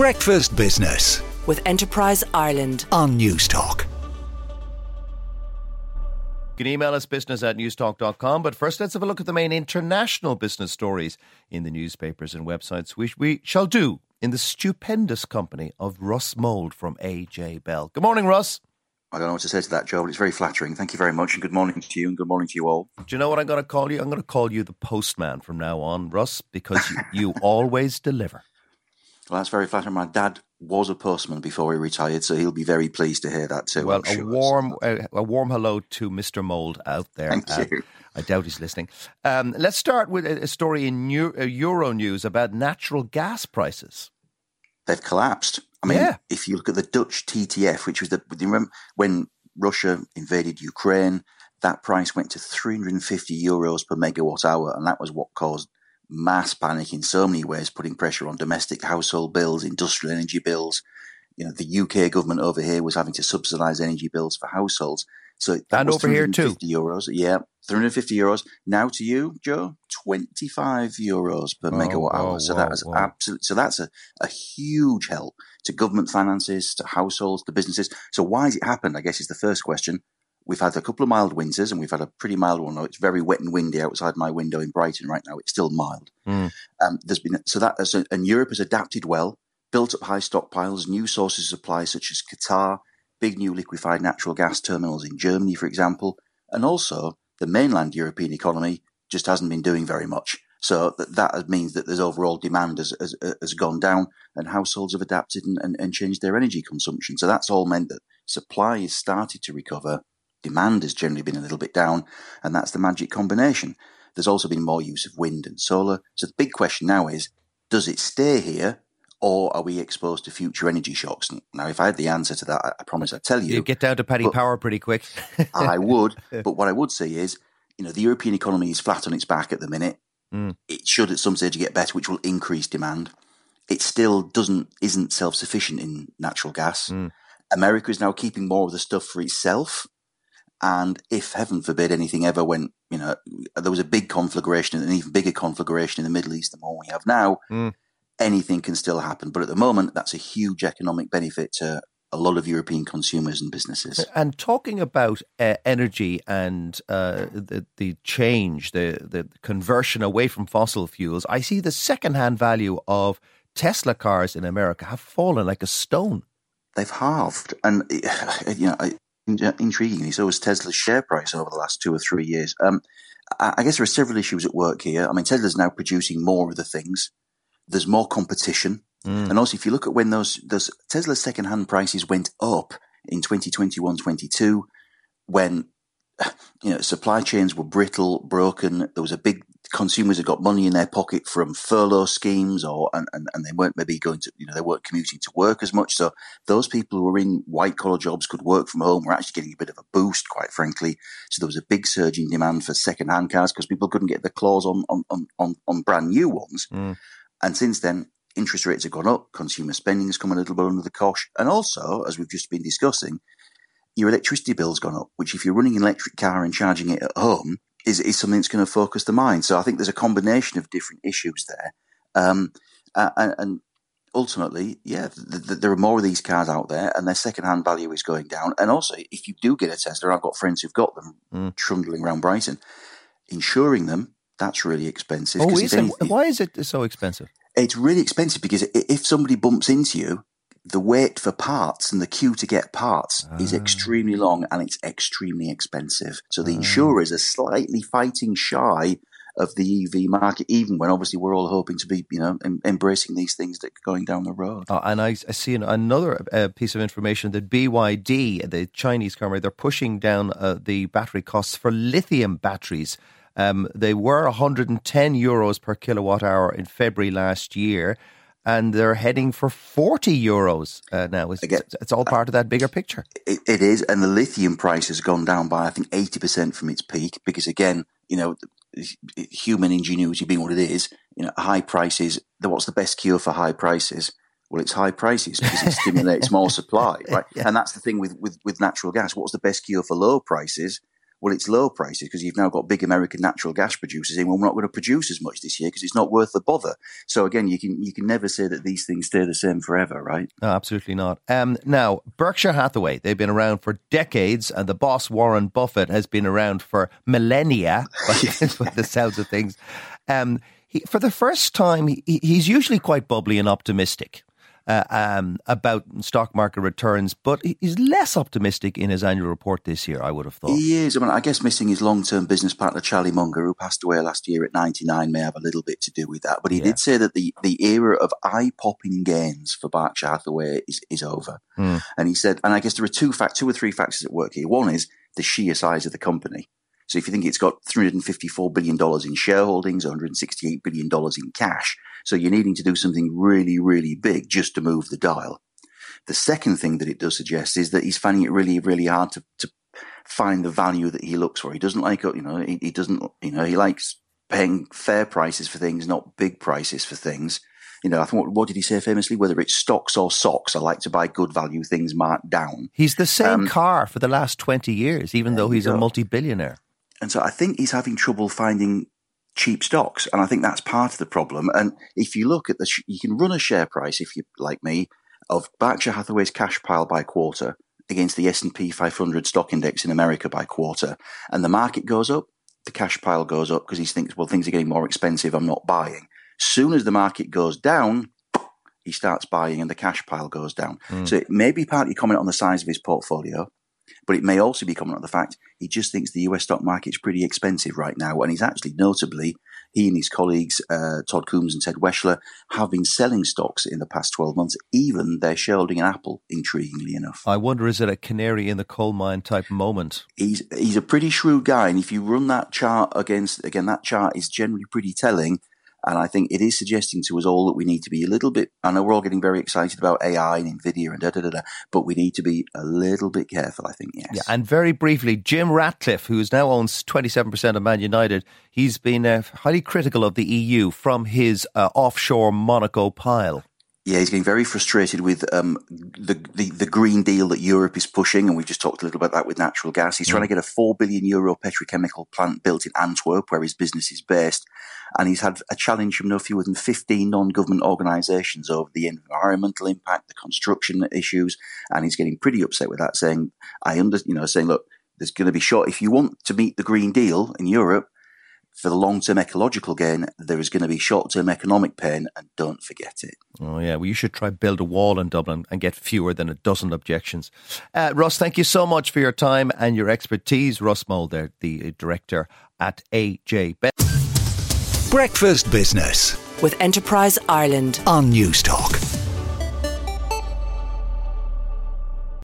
Breakfast Business with Enterprise Ireland. on Newstalk. You can email us business at newstalk.com. But first, let's have a look at the main international business stories in the newspapers and websites, which we shall do in the stupendous company of Russ Mould from AJ Bell. Good morning, Russ. I don't know what to say to that, Joe, but it's very flattering. Thank you very much, and good morning to you, and good morning to you all. Do you know what I'm going to call you? I'm going to call you the postman from now on, Russ, because you, you always deliver. Well, that's very flattering. My dad was a postman before he retired, so he'll be very pleased to hear that too. Well, I'm a warm, a, a warm hello to Mr. Mould out there. Thank Uh, you. I doubt he's listening. Um, let's start with a, a story in Euro, uh, Euro News about natural gas prices. They've collapsed. I mean, Yeah. if you look at the Dutch TTF, which was the remember when Russia invaded Ukraine, that price went to 350 euros per megawatt hour, and that was what caused mass panic in so many ways, putting pressure on domestic household bills, industrial energy bills. You know, the UK government over here was having to subsidise energy bills for households. So that And was over here too. 350 euros. Yeah, 350 euros. Now to you, Joe, 25 euros per Oh, megawatt hour. So whoa, that is whoa. absolute. So that's a, a huge help to government finances, to households, to businesses. So why has it happened? I guess is the first question. We've had a couple of mild winters, and we've had a pretty mild one. It's very wet and windy outside my window in Brighton right now. It's still mild. Mm. Um, there's been so that so, and Europe has adapted well, built up high stockpiles, new sources of supply such as Qatar, big new liquefied natural gas terminals in Germany, for example, and also the mainland European economy just hasn't been doing very much. So that, that means that there's overall demand has, has, has gone down and households have adapted and, and, and changed their energy consumption. So that's all meant that supply has started to recover. Demand has generally been a little bit down, and that's the magic combination. There's also been more use of wind and solar. So the big question now is, does it stay here or are we exposed to future energy shocks? Now, if I had the answer to that, I, promise I'd tell you. You get down to petty but- power pretty quick. I would. But what I would say is, you know, the European economy is flat on its back at the minute. Mm. It should at some stage get better, which will increase demand. It still doesn't isn't self sufficient in natural gas. Mm. America is now keeping more of the stuff for itself. And if heaven forbid anything ever went, you know, there was a big conflagration, an even bigger conflagration in the Middle East than what we have now, Mm. anything can still happen. But at the moment, that's a huge economic benefit to a lot of European consumers and businesses. And talking about uh, energy and uh, the, the change, the, the conversion away from fossil fuels, I see the second-hand value of Tesla cars in America have fallen like a stone. they've halved. And you know, I- intriguingly, so has Tesla's share price over the last two or three years. Um, I guess there are several issues at work here. I mean, Tesla's now producing more of the things. There's more competition, Mm. and also if you look at when those those Tesla's second-hand prices went up in 2021, 22, when you know supply chains were brittle, broken. There was a big consumers had got money in their pocket from furlough schemes, or and, and, and they weren't maybe going to you know they weren't commuting to work as much. So those people who were in white collar jobs could work from home were actually getting a bit of a boost, quite frankly. So there was a big surge in demand for second hand cars because people couldn't get the claws on on, on, on, brand new ones. Mm. And since then, interest rates have gone up, consumer spending has come a little bit under the cosh, and also, as we've just been discussing, your electricity bill's gone up, which if you're running an electric car and charging it at home, is, is something that's going to focus the mind. So I think there's a combination of different issues there. Um, and, and ultimately, yeah, th- th- there are more of these cars out there and their second-hand value is going down. And also, if you do get a Tesla, I've got friends who've got them Mm. trundling around Brighton, insuring them, that's really expensive. Oh, is anything- Why is it so expensive? it's really expensive because if somebody bumps into you, the wait for parts and the queue to get parts is Ah. extremely long and it's extremely expensive. So the insurers are slightly fighting shy of the EV market, even when obviously we're all hoping to be, you know, em- embracing these things that are going down the road. Uh, and I, I see an, another uh, piece of information that BYD, the Chinese car maker, they're pushing down uh, the battery costs for lithium batteries. Um, they were 110 euros per kilowatt hour in February last year, and they're heading for 40 euros uh, now. It's, Again, it's, all part of that bigger picture. It, it is, and the lithium price has gone down by I think eighty percent from its peak because again, you know, human ingenuity being what it is, you know, high prices. What's the best cure for high prices? Well, it's high prices because it stimulates more supply, right? Yeah. And that's the thing with, with with natural gas. What's the best cure for low prices? Well, it's low prices because you've now got big American natural gas producers in. Well, we're not going to produce as much this year because it's not worth the bother. So again, you can you can never say that these things stay the same forever, right? No, absolutely not. Um, now, Berkshire Hathaway, they've been around for decades, and the boss Warren Buffett has been around for millennia. by the sounds of things, um, he, for the first time, he, he's usually quite bubbly and optimistic uh, um, about stock market returns, but he's less optimistic in his annual report this year, I would have thought. He is. I mean, I guess missing his long term business partner, Charlie Munger, who passed away last year at 99, may have a little bit to do with that. But he yeah. did say that the, the era of eye popping gains for Berkshire Hathaway is, is over. Mm. And he said, and I guess there are two, fact, two or three factors at work here. One is the sheer size of the company. So if you think it's got $354 billion in shareholdings, $168 billion in cash, so you're needing to do something really, really big just to move the dial. The second thing that it does suggest is that he's finding it really, really hard to, to find the value that he looks for. He doesn't like, you know, he, he doesn't, you know, he likes paying fair prices for things, not big prices for things. You know, I think what, what, did he say famously? Whether it's stocks or socks, I like to buy good value things marked down. He's the same um, car for the last twenty years, even though he's a multi-billionaire. And so I think he's having trouble finding cheap stocks. And I think that's part of the problem. And if you look at the, sh- you can run a share price, if you like me, of Berkshire Hathaway's cash pile by quarter against the S&P 500 stock index in America by quarter. And the market goes up, the cash pile goes up because he thinks, well, things are getting more expensive. I'm not buying. Soon as the market goes down, he starts buying and the cash pile goes down. Mm. So it may be partly comment on the size of his portfolio. But it may also be coming on the fact he just thinks the US stock market's pretty expensive right now. And he's actually notably, he and his colleagues, uh, Todd Combs and Ted Weschler, have been selling stocks in the past 12 months, even their shareholding in Apple, intriguingly enough. I wonder, is it a canary in the coal mine type moment? He's, he's a pretty shrewd guy. And if you run that chart against, again, that chart is generally pretty telling and I think it is suggesting to us all that we need to be a little bit, I know we're all getting very excited about AI and NVIDIA and da da da da, but we need to be a little bit careful, I think, yes. Yeah, and very briefly, Jim Ratcliffe, who now owns 27% of Man United, he's been uh, highly critical of the EU from his uh, offshore Monaco pile. Yeah, he's getting very frustrated with um, the, the, the Green Deal that Europe is pushing, and we just talked a little about that with natural gas. He's mm. trying to get a four billion euro petrochemical plant built in Antwerp, where his business is based, and he's had a challenge from no fewer than fifteen non-government organisations over the environmental impact, the construction issues, and he's getting pretty upset with that, saying, "I under, you know, saying, look, there's going to be short if you want to meet the Green Deal in Europe." For the long term ecological gain, there is going to be short term economic pain, and don't forget it. Oh, yeah. Well, you should try build a wall in Dublin and get fewer than a dozen objections. Uh, Russ, thank you so much for your time and your expertise. Russ Mould, the director at AJ Breakfast Business with Enterprise Ireland on Newstalk.